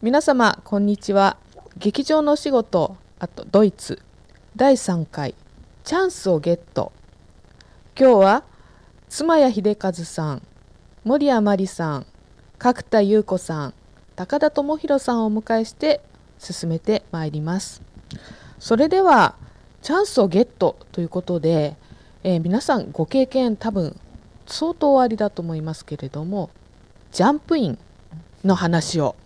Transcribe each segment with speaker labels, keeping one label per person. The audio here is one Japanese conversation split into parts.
Speaker 1: 皆様こんにちは。劇場のお仕事あとドイツ。第3回チャンスをゲット。今日は妻谷秀和さん森谷真理さん角田優子さん高田智博さんをお迎えして進めてまいります。それではチャンスをゲットということで、えー皆さんご経験多分相当おありだと思いますけれどもジャンプインの話を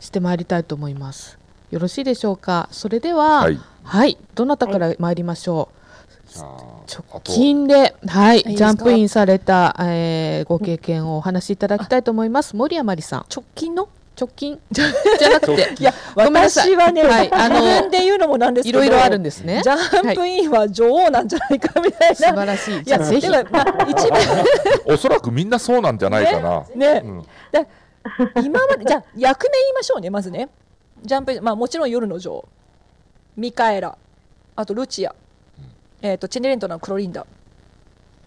Speaker 1: してまいりたいと思います。よろしいでしょうか？それでは
Speaker 2: はい。
Speaker 1: はい、どなたから参りましょう、
Speaker 2: じゃあ
Speaker 1: 直近で、はい、ジャンプインされた、えーご経験をお話しいただきたいと思います。森山里さん、
Speaker 3: 直近の？
Speaker 1: 直近？じゃじゃなくて、
Speaker 3: いや
Speaker 1: ごめんなさい。
Speaker 3: 私はね、
Speaker 1: はい。あの
Speaker 3: 自分で言うのもなんですけど
Speaker 1: いろいろあるんですね。
Speaker 3: ジャンプインは女王なんじゃないかみたい
Speaker 1: 素晴
Speaker 3: な。
Speaker 1: らしい。
Speaker 3: いや
Speaker 1: ぜひ。
Speaker 3: まあ一番
Speaker 2: おそらくみんなそうなんじゃないかな。
Speaker 3: ね、
Speaker 2: うん。
Speaker 3: で今までじゃあ役名言いましょうねまずね。ジャンプまあもちろん夜の女王、ミカエラ、あとルチア、えっ、とチェネレントのクロリンダ。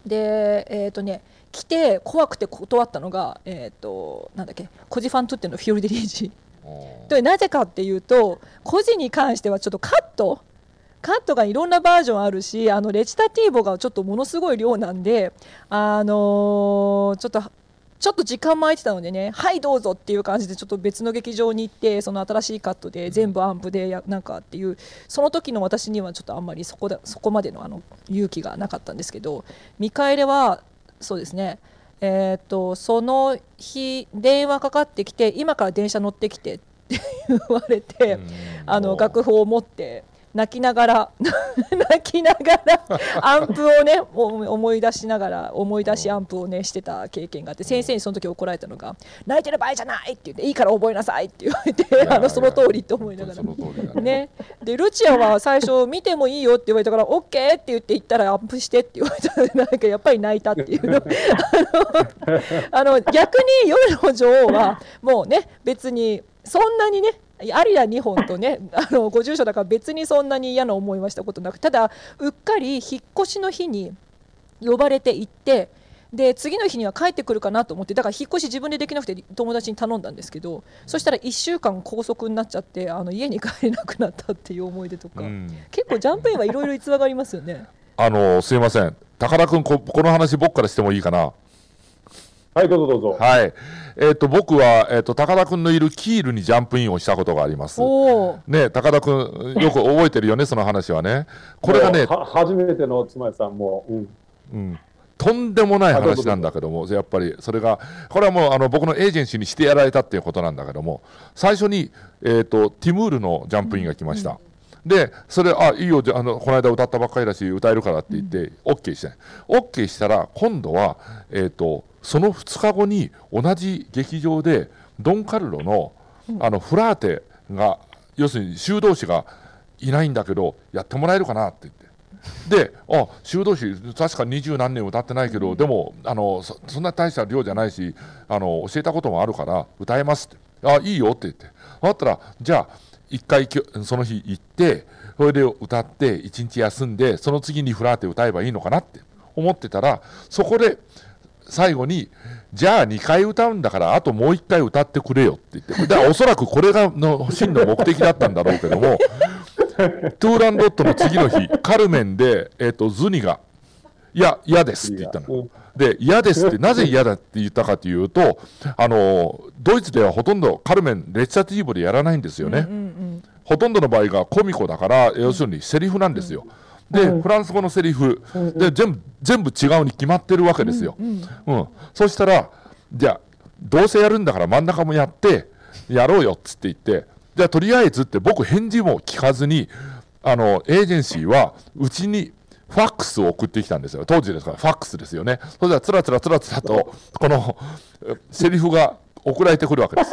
Speaker 3: でえっ、とね来て怖くて断ったのがえっ、となんだっけコジファントゥッテのフィオルデリージ。でなぜかっていうと個人に関してはちょっとカットカットがいろんなバージョンあるしあのレチタティーボがちょっとものすごい量なんであのーちょっとちょっと時間も空いてたのでねはいどうぞっていう感じでちょっと別の劇場に行ってその新しいカットで全部アンプでやなんかっていうその時の私にはちょっとあんまりそこだそこまでのあの勇気がなかったんですけど見返れはそうですね。えー、とその日電話かかってきて今から電車乗ってきてって言われて、
Speaker 2: うん。
Speaker 3: あの楽譜を持って泣きながら 泣きながらアンプをねお思い出しながら思い出しアンプをねしてた経験があって先生にその時怒られたのが「泣いてる場合じゃない!」って言って「いいから覚えなさい」って言われてあのその通りって思いながら。
Speaker 2: ね。
Speaker 3: ね、でルチアは最初見てもいいよって言われたから OK って言って言ったらアップしてって言われたので なんかやっぱり泣いたっていうの。あのあの逆に夜の女王はもうね別にそんなにねアリア2本とね あのご住所だから別にそんなに嫌な思いはしたことなくただうっかり引っ越しの日に呼ばれて行ってで次の日には帰ってくるかなと思ってだから引っ越し自分でできなくて友達に頼んだんですけどそしたら1週間拘束になっちゃってあの家に帰れなくなったっていう思い出とか、
Speaker 2: うん
Speaker 3: 結構ジャンプインはいろいろ逸話がありますよね。
Speaker 2: あのすいません。高田君ここの話僕からしてもいいかな？
Speaker 4: はい、どうぞどうぞ。
Speaker 2: はい。えっ、と僕はえっ、と高田君のいるキールにジャンプインをしたことがあります。ね高田君よく覚えてるよね その話はね。これがね
Speaker 4: 初めての妻さんも、うん、
Speaker 2: うん、とんでもない話なんだけども、やっぱりそれが、これはもうあの僕のエージェンシーにしてやられたっていうことなんだけども、最初に、えー、とティムールのジャンプインが来ました。で、それ、あ、いいよ、じゃああの、この間歌ったばっかりだし、歌えるからって言って、OK して、OK したら、今度は、えっ、と、その2日後に同じ劇場で、ドン・カルロの、あの、フラーテが、要するに修道士がいないんだけど、やってもらえるかなって言って。で、あ修道士、確か二十何年歌ってないけど、でもあのそ、そんな大した量じゃないしあの、教えたこともあるから、歌えますって、あいいよって言って、あったら、じゃあ、一回きょその日行って、それで歌って、一日休んで、その次にフラーテ歌えばいいのかなって思ってたら、そこで最後に、じゃあ2回歌うんだから、あともう1回歌ってくれよって言って、だからおそらくこれがの真の目的だったんだろうけども、トゥーランドットの次の日、カルメンで、えっとズニが、いや、嫌ですって言ったの。で、嫌ですって、なぜ嫌だって言ったかというと、あのドイツではほとんどカルメン、レッチャティーボでやらないんですよね。
Speaker 3: うんうん
Speaker 2: ほとんどの場合がコミコだから、要するにセリフなんですよ。で、フランス語のセリフ、で全部全部違うに決まってるわけですよ。うんそしたら、じゃあ、どうせやるんだから真ん中もやって、やろうよっつって言って、じゃあとりあえずって僕返事も聞かずに、あの、エージェンシーはうちにファックスを送ってきたんですよ。当時ですから、ファックスですよね。それではつらつらつらつらと、このえセリフが送られてくるわけです。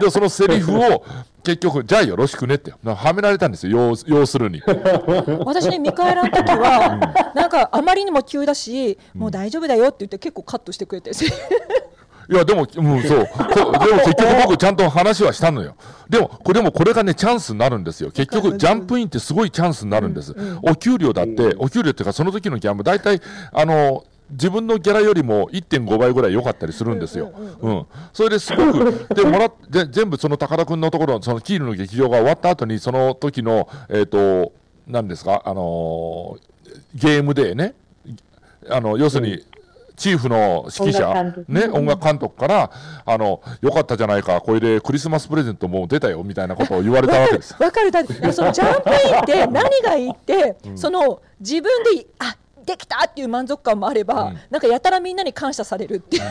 Speaker 2: で、そのセリフを結局、じゃあよろしくねって、なはめられたんですよ、要要するに。
Speaker 3: 私ね、ミカエラの時は、なんかあまりにも急だし、もう大丈夫だよって言って結構カットしてくれて、
Speaker 2: いや、でも、うん、そう。こでも結局僕ちゃんと話はしたのよ。でも、これでもこれがね、チャンスになるんですよ。結局、ジャンプインってすごいチャンスになるんです。お給料だって、お給料っていうか、その時のギャンブル、大体、あの、自分のギャラよりも1.5倍ぐらい良かったりするんですよ。うんそれですごく。でもらっで全部その高田君のところそのキールの劇場が終わった後にその時のえっ、と何ですかあのーゲームでね。あの要するに、チーフの指揮者
Speaker 5: 音楽監、督。
Speaker 2: ね、音楽監督から、あの、よかったじゃないか、これでクリスマスプレゼントもう出たよ、みたいなことを言われたわけです。
Speaker 3: わかるだってそのジャンプインって何がいいって、その自分であできたっていう満足感もあれば、
Speaker 2: うん。
Speaker 3: なんかやたらみんなに感謝されるっていう、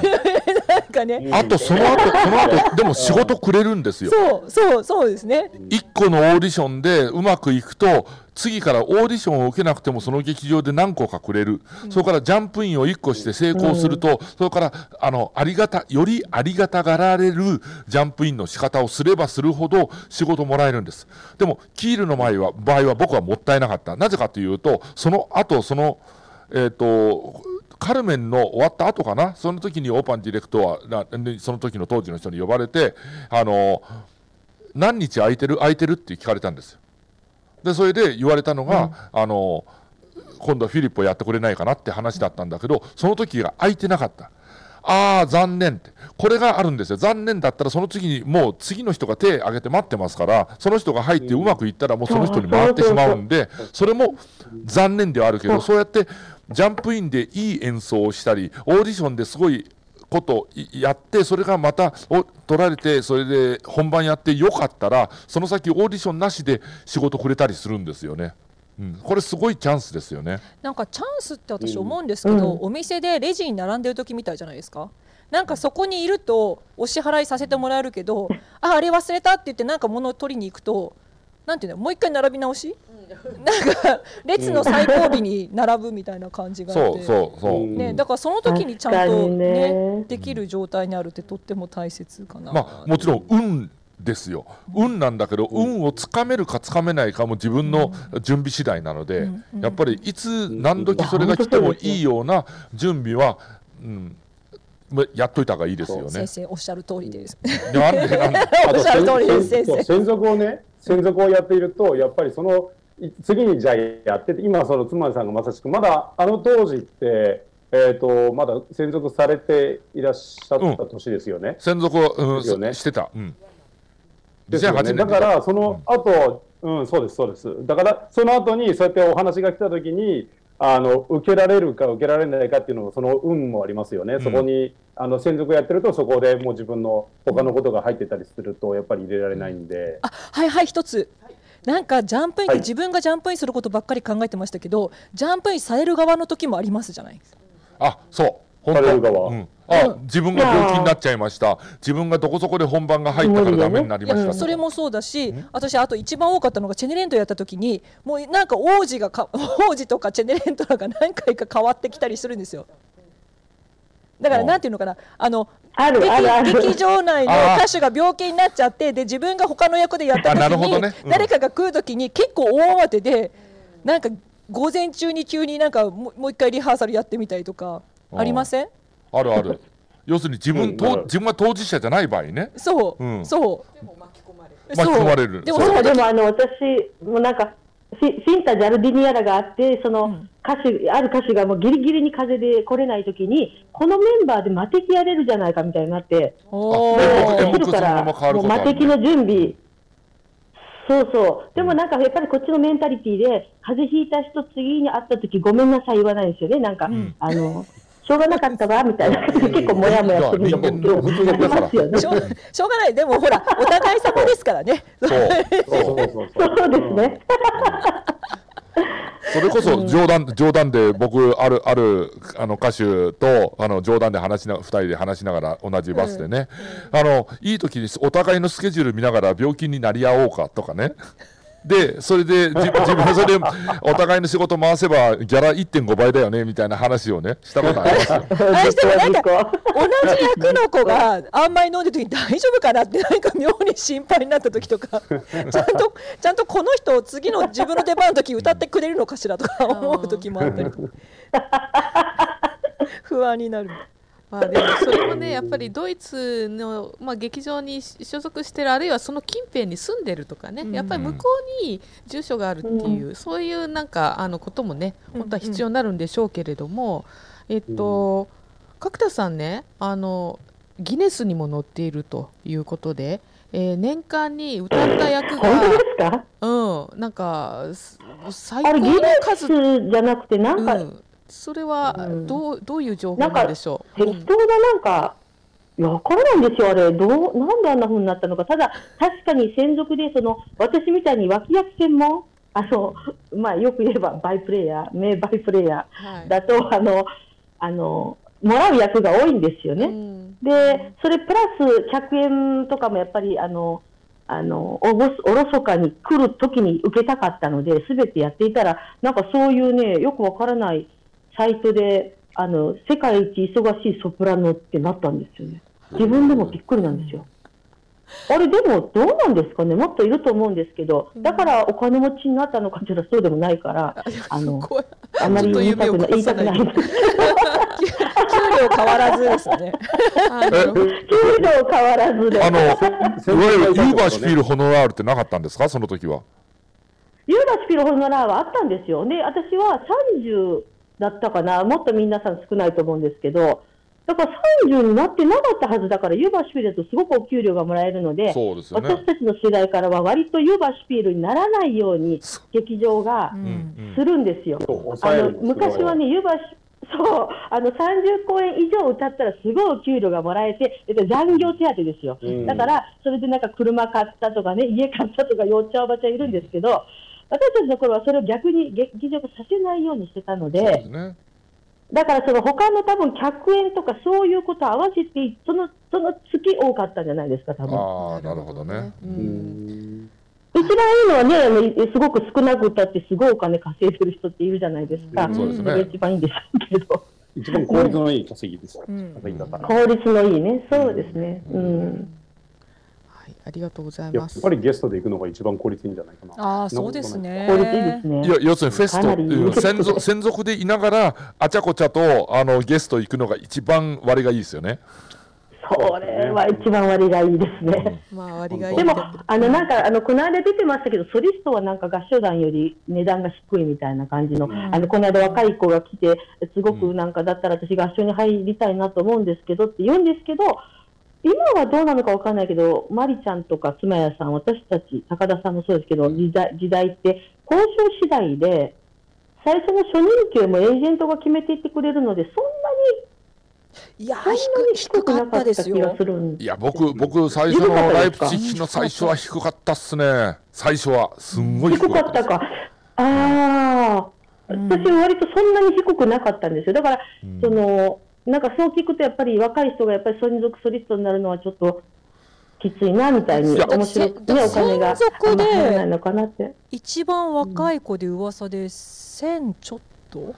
Speaker 3: なんかね、
Speaker 2: あと、その後、その後、でも仕事くれるんですよ。
Speaker 3: そうそうそうですね、
Speaker 2: 1個のオーディションでうまくいくと次からオーディションを受けなくてもその劇場で何個かくれる、それからジャンプインを1個して成功すると、それからあのありがたよりありがたがられるジャンプインの仕方をすればするほど仕事もらえるんです。でもキールの場合は場合は僕はもったいなかった。なぜかというとその後そのえっ、とカルメンの終わった後かな？その時にオーパンディレクトはその時の当時の人に呼ばれてあの何日空いてる？空いてるって聞かれたんです。よでそれで言われたのが、あの今度はフィリップをやってくれないかなって話だったんだけどその時が空いてなかった。ああ残念って。これがあるんですよ。残念だったらその次にもう次の人が手を挙げて待ってますからその人が入ってうまくいったらもうその人に回ってしまうんでそれも残念ではあるけどそうやってジャンプインでいい演奏をしたりオーディションですごいこといやってそれがまたお取られてそれで本番やってよかったらその先オーディションなしで仕事くれたりするんですよね、うん、これすごいチャンスですよね
Speaker 3: なんかチャンスって私思うんですけど、お店でレジに並んでる時みたいじゃないですか？なんかそこにいるとお支払いさせてもらえるけど、ああれ忘れたって言ってなんか物を取りに行くと、なんていうのもう一回並び直し？なんか列の最後尾に並ぶみたいな感じがあって。
Speaker 2: そうそうそう、
Speaker 4: うん
Speaker 3: ね、だからその時にちゃんとね
Speaker 5: ね
Speaker 3: できる状態にあるってとっても大切かな。
Speaker 2: まあもちろん運ですよ運なんだけど、運をつかめるかつかめないかも自分の準備次第なので、
Speaker 3: うんうん
Speaker 2: やっぱりいつ何時それが来てもいいような準備は、うん、まやっといた方がいいですよね
Speaker 3: 先。生おっしゃる通りです。
Speaker 2: なんでなんで
Speaker 3: おっしゃる通りです先生。
Speaker 4: 専属をね、専属をやっていると、やっぱりそのい次にじゃあやってて、今、その妻さんがまさしく、まだあの当時って、えー、とまだ専属されていらっしゃった年ですよね。
Speaker 2: 専属を、うん
Speaker 4: ですよね
Speaker 2: してた、うん、
Speaker 4: ですよね
Speaker 2: 2008年
Speaker 4: だから、その後、うん、そうです、そうです。だから、その後に、そうやってお話が来たときに、あの受けられるか受けられないかっていうのも、その運もありますよね。
Speaker 2: ん
Speaker 4: そこにあの専属やってると、そこでもう自分の他のことが入ってたりすると、やっぱり入れられないんで。
Speaker 3: あはいはい一つ。なんかジャンプインって
Speaker 4: はい。
Speaker 3: 自分がジャンプインすることばっかり考えてましたけど、ジャンプインされる側の時もありますじゃない？
Speaker 2: あそう。本
Speaker 4: される側。
Speaker 2: うん、あ自分が病気になっちゃいました。自分がどこそこで本番が入ったからダメになり
Speaker 3: い
Speaker 2: ました
Speaker 3: やそれもそうだし、私あと一番多かったのがチェネレントやった時に、もうなんか王子がか 王子とかチェネレントが何回か変わってきたりするんですよ。だから
Speaker 2: うん。
Speaker 3: なんていうのかな、あの
Speaker 5: あるあるある。
Speaker 3: 劇劇場内の歌手が病気になっちゃってで自分が他の役でやった
Speaker 2: あなる
Speaker 3: 時に、
Speaker 2: ほどね。うん。
Speaker 3: 誰かが来る時に結構大慌てでなんか午前中に急になんかもうもう一回リハーサルやってみたりとかありません？
Speaker 2: あるある。要するに自分,、
Speaker 4: うん。
Speaker 2: と自分が当事者じゃない場合ね。
Speaker 3: そう、
Speaker 2: うん。
Speaker 3: そう。
Speaker 2: 巻き込まれる。そう。
Speaker 3: でもその時
Speaker 5: でもあの私もなんかシシンタ・ジャルディニアラがあってその
Speaker 3: ん
Speaker 5: 歌手、ある歌手がもうギリギリに風邪で来れない時にこのメンバーで魔敵やれるじゃないかみたいになって
Speaker 3: お
Speaker 5: るからもう魔敵の準備。そうそう。でもなんかやっぱりこっちのメンタリティーで風邪ひいた人次に会った時ごめんなさい言わないんですよね。なんか、あのしょうがなかったわみたいな結構もやもやするのも
Speaker 2: いや人間の普通だから。
Speaker 5: ますよね
Speaker 3: しょうしょうがない、でもほら、お互い様ですからね。
Speaker 2: そう。
Speaker 4: そうそうそう。
Speaker 5: そうですね。
Speaker 2: それこそ冗談冗談で僕あるあるあの歌手とあの冗談で話しな2人で話しながら同じバスでね、あのいい時にお互いのスケジュール見ながら病気になり合おうかとかねでそれでじ 自分それでお互いの仕事回せばギャラ1.5倍だよねみたいな話をねしたことありますよ。
Speaker 3: してもなんか同じ役の子があんまり飲んでる時に大丈夫かなってなんか妙に心配になった時とか ちゃんとちゃんとこの人次の自分の出番の時歌ってくれるのかしらとか思う時もあったり不安になる
Speaker 1: まあでもそれもねやっぱりドイツの、まあ、劇場に所属してるあるいはその近辺に住んでるとかね、やっぱり向こうに住所があるっていう、そういうなんかあのこともね本当は必要になるんでしょうけれども、えっと、角田さんねあのギネスにも載っているということで、えー年間に歌った役が、うん、なんかす最高
Speaker 5: あれ、ギ
Speaker 1: の
Speaker 5: ネ
Speaker 1: 数、
Speaker 5: スじゃなくて、なんか、
Speaker 1: うん、それは
Speaker 5: うん
Speaker 1: どうどういう情報なんでしょう？
Speaker 5: 適当ななんか、いや、わからないんですよ、あれ。どう、なんであんな風になったのか。ただ、確かに専属で、その、私みたいに脇役専門、あの、まあ、よく言えばバイプレイヤー、名バイプレイヤ
Speaker 1: はい
Speaker 5: ーだと、あの、あの、もらう役が多いんですよね。
Speaker 1: うん
Speaker 5: で、それプラス100円とかもやっぱり、あの、あの、おぼすおろそかに来る時に受けたかったので、すべてやっていたら、なんかそういうね、よくわからないサイトで、あの、世界一忙しいソプラノってなったんですよね。自分でもびっくりなんですよ。あれ、でもどうなんですかね？もっといると思うんですけど、だからお金持ちになったのかっていうとそうでもないから、あの、あまり言いたくない、言いたくない。
Speaker 3: 給料変わらずですね。
Speaker 5: 給料変わらずで。
Speaker 2: あのいわゆる Überspielhonorar ってなかったんですか？その時は
Speaker 5: Überspielhonorar はあったんですよ。で、私は30だったかな、もっと皆さん少ないと思うんですけど、だから30になってなかったはずだから、 Überspiel だとすごくお給料がもらえるので、
Speaker 2: そうですよね。
Speaker 5: 私たちの世代からは割と Überspiel にならないように劇場が
Speaker 3: う
Speaker 2: うん。ん
Speaker 5: するんですよ。
Speaker 4: そう
Speaker 5: あの
Speaker 4: 抑えるんですよ
Speaker 5: 昔はね、 Überそうあの30公演以上歌ったらすごいお給料がもらえて、えっと残業手当ですよ、
Speaker 4: うん。
Speaker 5: だからそれでなんか車買ったとかね、家買ったとか、よっちゃおばちゃんいるんですけど、私たちの頃はそれを逆に劇場がさせないようにしてたの
Speaker 2: そうでね
Speaker 5: だからその他の多分客演とかそういうことを合わせて、そのその月多かったんじゃないですか、多分
Speaker 2: ああなるほどね
Speaker 1: う
Speaker 4: うんん
Speaker 5: 一番いいのはねすごく少なく歌って、すごいお金稼いでる人っているじゃないですか、
Speaker 2: そうですね
Speaker 5: れが一番いいんでしょうけど。
Speaker 4: 一番効率のいい稼ぎですよ。
Speaker 3: うん。
Speaker 5: 効率のいいね、そうですね。うん。
Speaker 1: はい、ありがとうござい
Speaker 4: やっ
Speaker 1: ます。
Speaker 4: ぱりゲストで行くのが一番効率いいんじゃないかな。
Speaker 3: ああ、そうですね。
Speaker 5: 効率いいですね。
Speaker 2: いや要するにフェスト専属専属でいながらあちゃこちゃとあのゲスト行くのが一番割がいいですよね
Speaker 5: それは一番割がいいですね。
Speaker 1: まあ割がいい
Speaker 5: でもあの、なんか、あの、この間出てましたけど、ソリストはなんか合唱団より値段が低いみたいな感じの、あの、この間若い子が来て、すごくなんか、だったら私合唱に入りたいなと思うんですけどって言うんですけど、今はどうなのかわかんないけど、マリちゃんとか妻谷さん、私たち、高田さんもそうですけど、時代時代って交渉次第で、最初の初任給もエージェントが決めていってくれるので、そん
Speaker 3: いやー
Speaker 5: なに、そんなに
Speaker 3: 低
Speaker 5: くなかったた
Speaker 3: ですよ。
Speaker 5: 気がす。るん
Speaker 2: いや僕僕最初のライプチヒの最初は低かったっすね。最初は。すんごい低
Speaker 5: 低
Speaker 2: かっ
Speaker 5: たたか。ああ、私割とそんなに低くなかったんですよ。だから、その、なんかそう聞くとやっぱり若い人がやっぱり専属ソリストになるのはちょっときついなみたいに面白くね、
Speaker 3: だ
Speaker 5: お金が
Speaker 3: 専属で
Speaker 5: あんま入らないのかなって。
Speaker 3: 一番若い子で噂で1000ちょっと？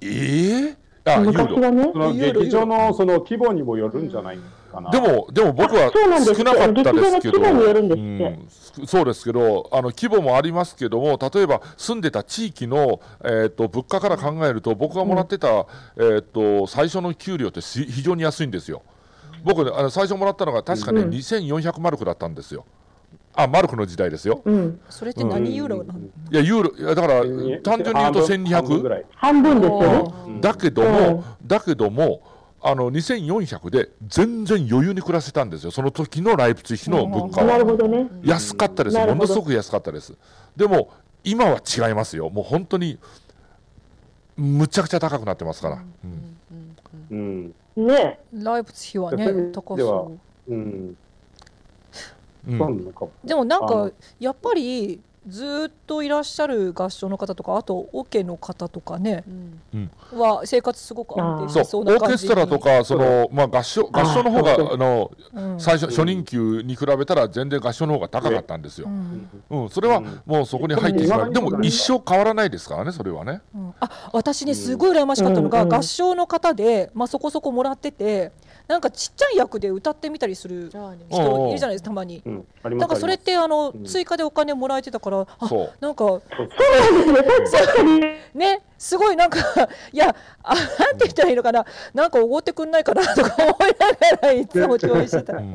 Speaker 2: ええあユーロ
Speaker 5: 昔はね。
Speaker 4: そ。の劇場のその規模にもよるんじゃないかな。
Speaker 2: でもでも僕は
Speaker 5: あそうなんです
Speaker 2: 少なかったですけどそうですけどあの規模もありますけども例えば住んでた地域の、えー、と物価から考えると僕がもらってた、えー、と最初の給料ってし非常に安いんですよ。僕ねあの最初もらったのが確かね、
Speaker 5: うん
Speaker 2: 2400マルクだったんですよ。あマルクの時代ですよ。
Speaker 5: うん。
Speaker 3: それって何ユーロなの、
Speaker 2: いやユーロいやだから単純に言うと
Speaker 4: 半分ぐ
Speaker 2: 1200
Speaker 4: らい。
Speaker 5: 半分ですよね。
Speaker 4: うん
Speaker 2: だけども、だけどもあの2400で全然余裕に暮らせたんですよ。その時のライプツィヒの物価
Speaker 5: な
Speaker 2: は。
Speaker 5: るほどね。
Speaker 2: 安かったです。ものすごく安かったです。でも今は違いますよ。もう本当にむちゃくちゃ高くなってますから、うん。
Speaker 4: うん。
Speaker 5: ね。
Speaker 3: ライブツヒはね高
Speaker 4: では
Speaker 3: そう
Speaker 4: うん。
Speaker 2: うん。
Speaker 3: でもなんかやっぱりずーっといらっしゃる合唱の方とかあとオケの方とかね
Speaker 1: うん。
Speaker 3: は生活すごく安定して
Speaker 2: そうオ
Speaker 3: そう。な感じ
Speaker 2: ーケストラとかその、まあ、合唱合唱の方が
Speaker 5: あ
Speaker 2: の
Speaker 3: うん。
Speaker 2: 最初初任給に比べたら全然合唱の方が高かったんですよ。
Speaker 3: う、ん。
Speaker 2: うん、それはもうそこに入ってしまう。でも
Speaker 4: うん
Speaker 2: 一生変わらないですからねそれはね。
Speaker 3: うん。あ私ねすごい羨ましかったのが、
Speaker 5: うん。うん。
Speaker 3: 合唱の方で、まあ、そこそこもらっててなんかちっちゃい役で歌ってみたりする人いるじゃないですかたまに。なんかそれってあの、
Speaker 4: うん。
Speaker 3: 追加でお金もらえてたからあなんか
Speaker 5: そう。なんですね。確かに。
Speaker 3: ねすごいなんかいやあなんて言ったらいいのかな。なんかおごってくんないかなとか思いながらいつも共演してた。
Speaker 2: うん。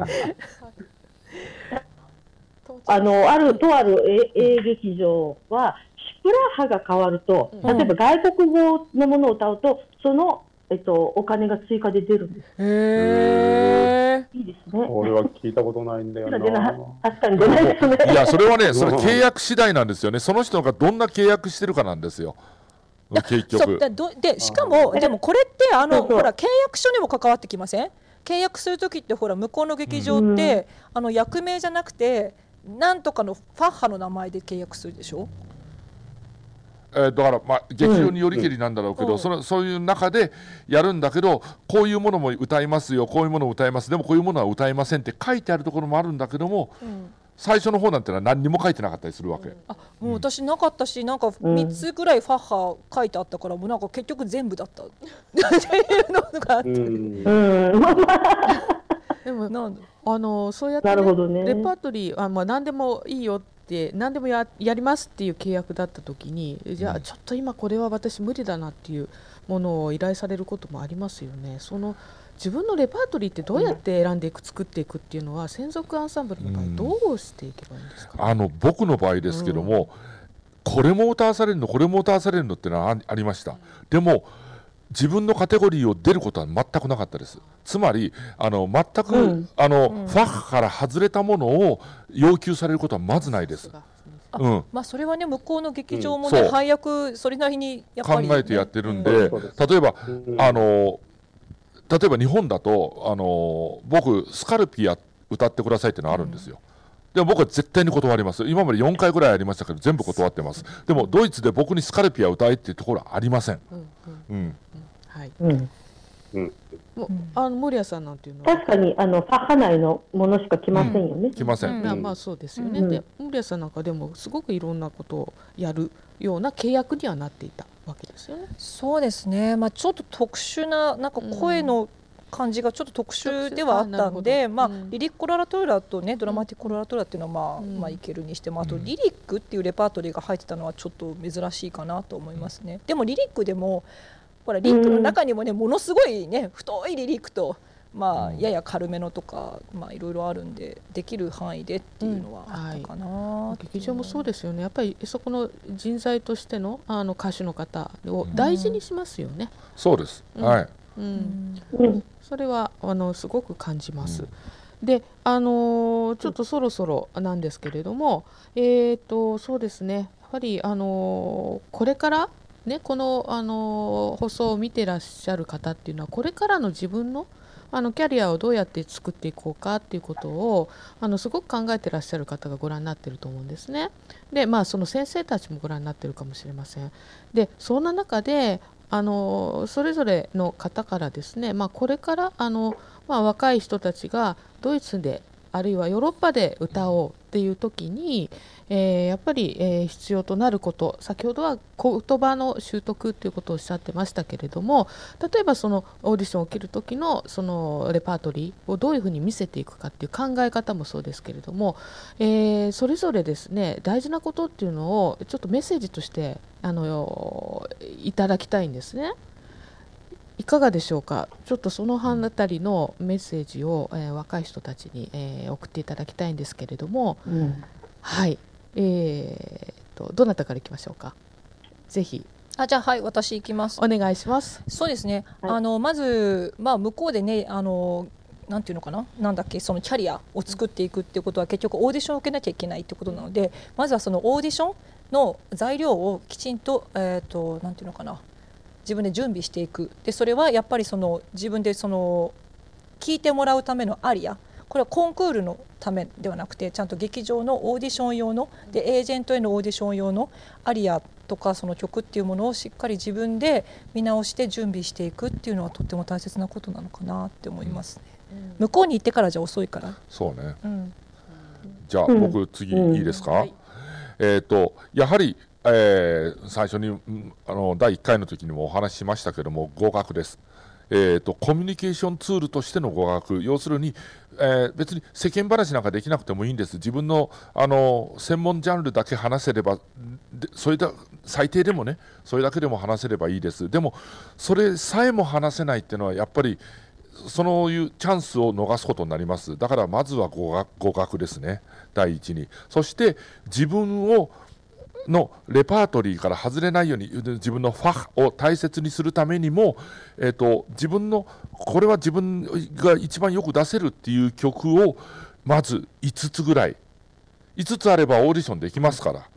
Speaker 5: あの、ある、とあるえ A 劇場は、プラーハが変わると、
Speaker 3: うん。
Speaker 5: 例えば外国語のものを歌うと、そのえっと、お金が追加で出るんです。
Speaker 3: へえ
Speaker 5: いいですね。
Speaker 4: 俺は聞いたことないんだよ
Speaker 5: 出な。確かに出ないですね。
Speaker 2: い。やそれはね それ契約次第なんですよね。その人がどんな契約してるかなんですよ。結局。
Speaker 3: そうだどでしかもでもこれってあのほら契約書にも関わってきません？契約する時ってほら向こうの劇場って、あの役名じゃなくてなんとかのファッハの名前で契約するでしょ？
Speaker 2: えーだから、まあ、劇場によりけりなんだろうけど、
Speaker 3: うん。
Speaker 2: そのそういう中でやるんだけどこういうものも歌いますよこういうものを歌います。でもこういうものは歌いませんって書いてあるところもあるんだけども
Speaker 3: うん。
Speaker 2: 最初の方なんてのは何にも書いてなかったりするわけ、
Speaker 3: あもう私なかったしなんか3つぐらいファッハ書いてあったからもうなんか結局全部だった。っていうのがあって、
Speaker 1: でも
Speaker 3: なんだ
Speaker 1: あのそうやって、
Speaker 5: なるほどね。
Speaker 1: レパートリーあ、まあ、何でもいいよって何でもややりますっていう契約だった時にじゃあちょっと今これは私無理だなっていうものを依頼されることもありますよね。その自分のレパートリーってどうやって選んでいく作っていくっていうのは専属アンサンブルの場合
Speaker 2: うん
Speaker 1: どうしていけばいいんですか、
Speaker 2: あの僕の場合ですけども、これも歌わされるのこれも歌わされるのってのはあありました、でも自分のカテゴリーを出ることは全くなかったです。つまりあの全く、
Speaker 5: うん。
Speaker 2: あの
Speaker 3: うん。
Speaker 2: ファッハから外れたものを要求されることはまずないです、
Speaker 3: あ
Speaker 2: うん、
Speaker 3: まあそれはね向こうの劇場もね、配役それなりにやっ
Speaker 2: 考
Speaker 3: ぱりね、
Speaker 2: えてやってるん
Speaker 3: う
Speaker 2: で、例えば
Speaker 4: うん。
Speaker 2: あの例えば日本だとあの僕スカルピア歌ってくださいってのあるんですよ、でも僕は絶対に断ります。今まで4回ぐらいありましたけど全部断ってます。でもドイツで僕にスカルピア歌えっていうところはありません、
Speaker 1: うんうん。
Speaker 2: うん、
Speaker 1: はい、
Speaker 5: うん。
Speaker 1: もう
Speaker 3: うん。
Speaker 1: あの森谷さんなんていうのは？
Speaker 5: 確かに、あの、ファッハ内のものしか来ませんよね。
Speaker 2: 来ません、
Speaker 3: うん。
Speaker 1: まあまあそうですよね、
Speaker 5: うん。
Speaker 1: で森谷さんなんかでもすごくいろんなことをやるような契約にはなっていたわけですよね。
Speaker 3: そうですね、まあ、ちょっと特殊ななんか声の感じがちょっと特殊ではあったんで、まあ
Speaker 1: うん。
Speaker 3: リリック・コロラトーラとねドラマティック・コロラトーラっていうのはまあ、
Speaker 1: うん。
Speaker 3: まあいけるにしてもあと
Speaker 2: うん
Speaker 3: リリックっていうレパートリーが入ってたのはちょっと珍しいかなと思いますね。でもリリックでもほらリリックの中にもねものすごいね太いリリックとまあ
Speaker 2: うん。
Speaker 3: やや軽めのとかまあいろいろあるんでできる範囲でっていうのはあったかな、
Speaker 1: 劇場もそう
Speaker 3: で
Speaker 1: ですよね。やっぱりそこの人材としてのあの歌手の方を大事にしますよね。
Speaker 2: そうです、
Speaker 1: うん。
Speaker 2: はい
Speaker 1: うん
Speaker 5: うん。
Speaker 1: それはあのすごく感じます。であのーちょっとそろそろなんですけれども、えー、とそうですねやはり、あのーこれから、ね、この、あのー放送を見てらっしゃる方っていうのはこれからの自分のあのキャリアをどうやって作っていこうかっていうことをあのすごく考えてらっしゃる方がご覧になってると思うんですね。でまあその先生たちもご覧になってるかもしれません。でそんな中であのそれぞれの方からですね、まあ、これからあの、まあ、若い人たちがドイツであるいはヨーロッパで歌おうっていう時に、えーやっぱり、え必要となること先ほどは言葉の習得ということをおっしゃってましたけれども例えばそのオーディションを受ける時のそのレパートリーをどういうふうに見せていくかっていう考え方もそうですけれども、えーそれぞれですね大事なことっていうのをちょっとメッセージとしてあのいただきたいんですね。いかがでしょうか、ちょっとその辺あたりのメッセージを、えー若い人たちに、えー送っていただきたいんですけれども、
Speaker 5: うん。
Speaker 1: はい、えー、とどなたからいきましょうか？ぜひ。
Speaker 3: あじゃあはい私行きます。
Speaker 1: お願いします。
Speaker 3: そうですね、
Speaker 5: はい。
Speaker 3: あのまず、まあ、向こうでねあのなんていうのかな？なんだっけ？そのキャリアを作っていくっていうことは結局オーディションを受けなきゃいけないってことなのでまずはそのオーディションの材料をきちんと,、えー、となんていうのかな？自分で準備していく。でそれはやっぱりその自分でその聞いてもらうためのアリア。これはコンクールのためではなくてちゃんと劇場のオーディション用のでエージェントへのオーディション用のアリアとかその曲っていうものをしっかり自分で見直して準備していくっていうのはとっても大切なことなのかなって思いますね。向こうに行ってからじゃ遅いから。
Speaker 2: そうね。
Speaker 3: うん、
Speaker 2: じゃあ
Speaker 5: うん
Speaker 2: 僕次
Speaker 5: うん。
Speaker 2: いいですか、
Speaker 1: はい。
Speaker 2: えっ、とやはり、えー最初にあの第1回の時にもお話ししましたけども合格です。えー、とコミュニケーションツールとしての語学要するに、えー別に世間話なんかできなくてもいいんです。自分のあの専門ジャンルだけ話せればでそれだ最低でもねそれだけでも話せればいいです。でもそれさえも話せないっていうのはやっぱりそういうチャンスを逃すことになります。だからまずは語学語学ですね。第一に。そして自分をのレパートリーから外れないように自分のファを大切にするためにも、えーと、自分のこれは自分が一番よく出せるっていう曲をまず5つぐらい。5つあればオーディションできますから。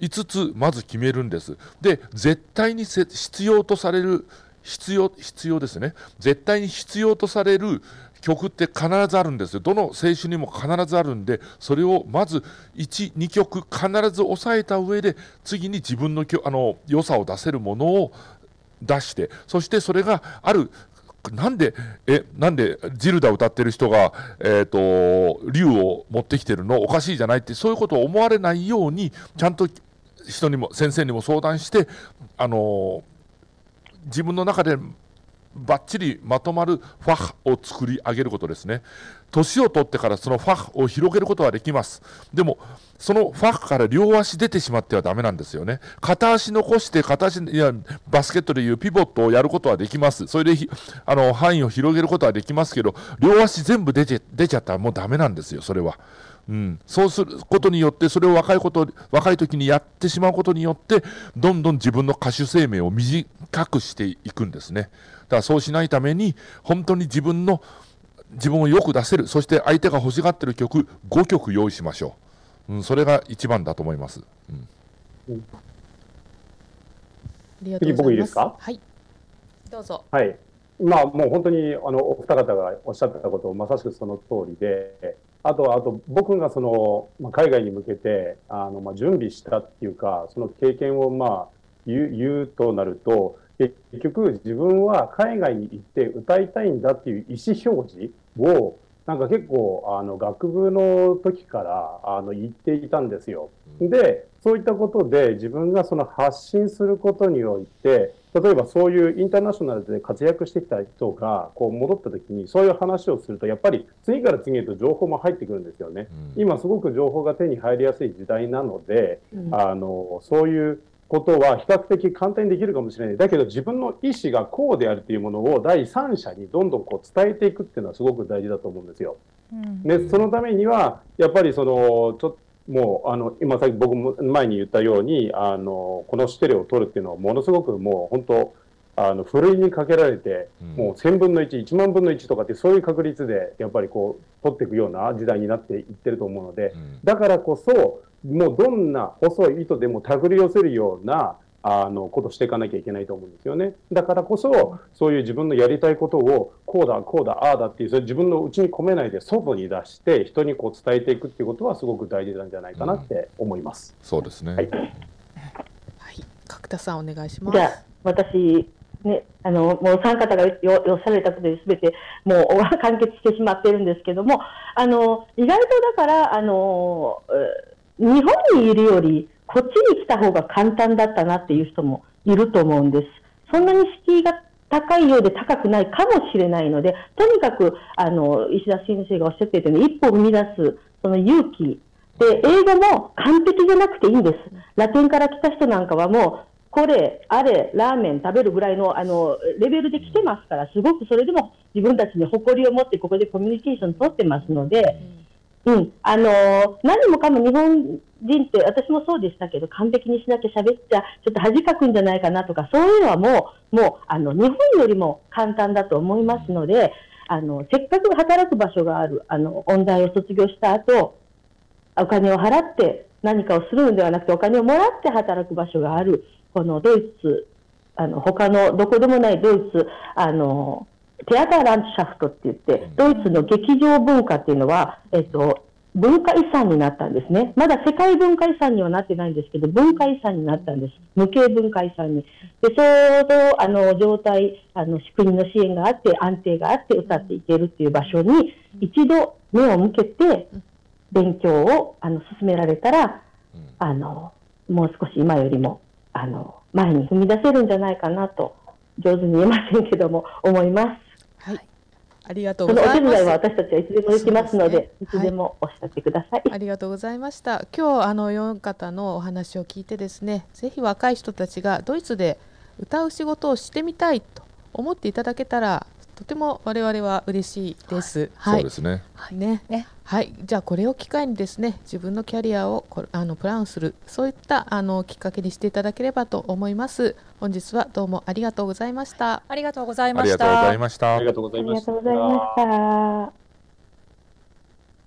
Speaker 2: 5つまず決めるんです。で絶対に必要とされる必要必要ですね。絶対に必要とされる曲って必ずあるんですよ。どの青春にも必ずあるんでそれをまず12曲必ず押さえた上で次に自分のあの良さを出せるものを出してそしてそれがあるなんで、え、なんでジルダ歌ってる人が、えっ、ー、と、竜を持ってきてるの？おかしいじゃないって、そういうことを思われないように、ちゃんと人にも、先生にも相談して、あの自分の中でばっちりまとまるファッを作り上げることですね。年を取ってからそのファッを広げることはできます。でもそのファッから両足出てしまってはだめなんですよね。片足残して片足いやバスケットでいうピボットをやることはできます。それであの範囲を広げることはできますけど両足全部出ち出ちゃったらもうだめなんですよそれは。うん、そうすることによってそれを若いこと若い時にやってしまうことによってどんどん自分の歌手生命を短くしていくんですね。からそうしないために本当に自分の自分をよく出せるそして相手が欲しがってる曲5曲用意しましょう、うん、それが一番だと思います、うん、
Speaker 4: 次僕いいですか？
Speaker 1: はい。どうぞ。
Speaker 4: はい。まあもう本当にあのお二方がおっしゃってたことまさしくその通りであとあと僕がその、まあ、海外に向けてあの、まあ、準備したっていうかその経験をまあ言う言うとなると結局自分は海外に行って歌いたいんだっていう意思表示をなんか結構あの学部の時からあの言っていたんですよ。でそういったことで自分がその発信することにおいて例えばそういうインターナショナルで活躍してきた人がこう戻った時にそういう話をするとやっぱり次から次へと情報も入ってくるんですよね。うん、今すごく情報が手に入りやすい時代なので、うん、あのそういうことは比較的簡単にできるかもしれない。だけど自分の意思がこうであるというものを第三者にどんどんこう伝えていくっていうのはすごく大事だと思うんですよ。うん、でそのためにはやっぱりそのちょもうあの今さっき僕も前に言ったようにあのこのステレを取るっていうのはものすごくもう本当あのふるいにかけられて、もう1000分の1、1万分の1とかってそういう確率でやっぱりこう取っていくような時代になっていってると思うので、だからこそもうどんな細い糸でも手繰り寄せるようなあのことしていかなきゃいけないと思うんですよね。だからこそ、そういう自分のやりたいことを、こうだ、こうだ、ああだっていう、それ自分の内に込めないで、外に出して、人にこう伝えていくっていうことは、すごく大事なんじゃないかなって思います。
Speaker 2: うん、そうですね。
Speaker 1: はい。はい、角田さん、お願いします。
Speaker 5: じゃあ、私、ね、あのもう3方がよおっしゃられたことで全てもう完結してしまっているんですけどもあの意外とだからあの日本にいるより、こっちに来た方が簡単だったなっていう人もいると思うんです。そんなに敷居が高いようで高くないかもしれないので、とにかく、あの、石田先生がおっしゃっていたように、一歩踏み出す、その勇気。で、英語も完璧じゃなくていいんです。ラテンから来た人なんかはもう、これ、あれ、ラーメン食べるぐらいの、あの、レベルで来てますから、すごくそれでも自分たちに誇りを持ってここでコミュニケーション取ってますので、うん、あのー、何もかも日本人って、私もそうでしたけど、完璧にしなきゃ喋っちゃ、ちょっと恥かくんじゃないかなとか、そういうのはもう、もう、あの、日本よりも簡単だと思いますので、あの、せっかく働く場所がある、あの、音大を卒業した後、お金を払って何かをするのではなくて、お金をもらって働く場所がある、このドイツ、あの、他のどこでもないドイツ、あの、テアターランチシャフトって言って、ドイツの劇場文化っていうのは、えっと、文化遺産になったんですね。まだ世界文化遺産にはなってないんですけど、文化遺産になったんです。無形文化遺産に。で、ちょうど、あの、状態、あの、仕組みの支援があって、安定があって歌っていけるっていう場所に、一度目を向けて、勉強を、あの、進められたら、あの、もう少し今よりも、あの、前に踏み出せるんじゃないかなと、上手に言えませんけども、思います。
Speaker 1: ありがとうございます。
Speaker 5: お手伝いは私たちはいつでもできますので、でね、いつでもおっしゃってください。
Speaker 1: ありがとうございました。今日あの四方のお話を聞いてですね、ぜひ若い人たちがドイツで歌う仕事をしてみたいと思っていただけたらとても我々は嬉しいです。はい
Speaker 2: そうで。すね。
Speaker 1: ね。
Speaker 3: ね
Speaker 1: はい、じゃあこれを機会にですね自分のキャリアをこあのプランするそういったあのきっかけにしていただければと思います本日はどうもありがとうございました
Speaker 3: あ
Speaker 2: りがとうございました
Speaker 4: あり。がとうございました
Speaker 5: ありがとうございました。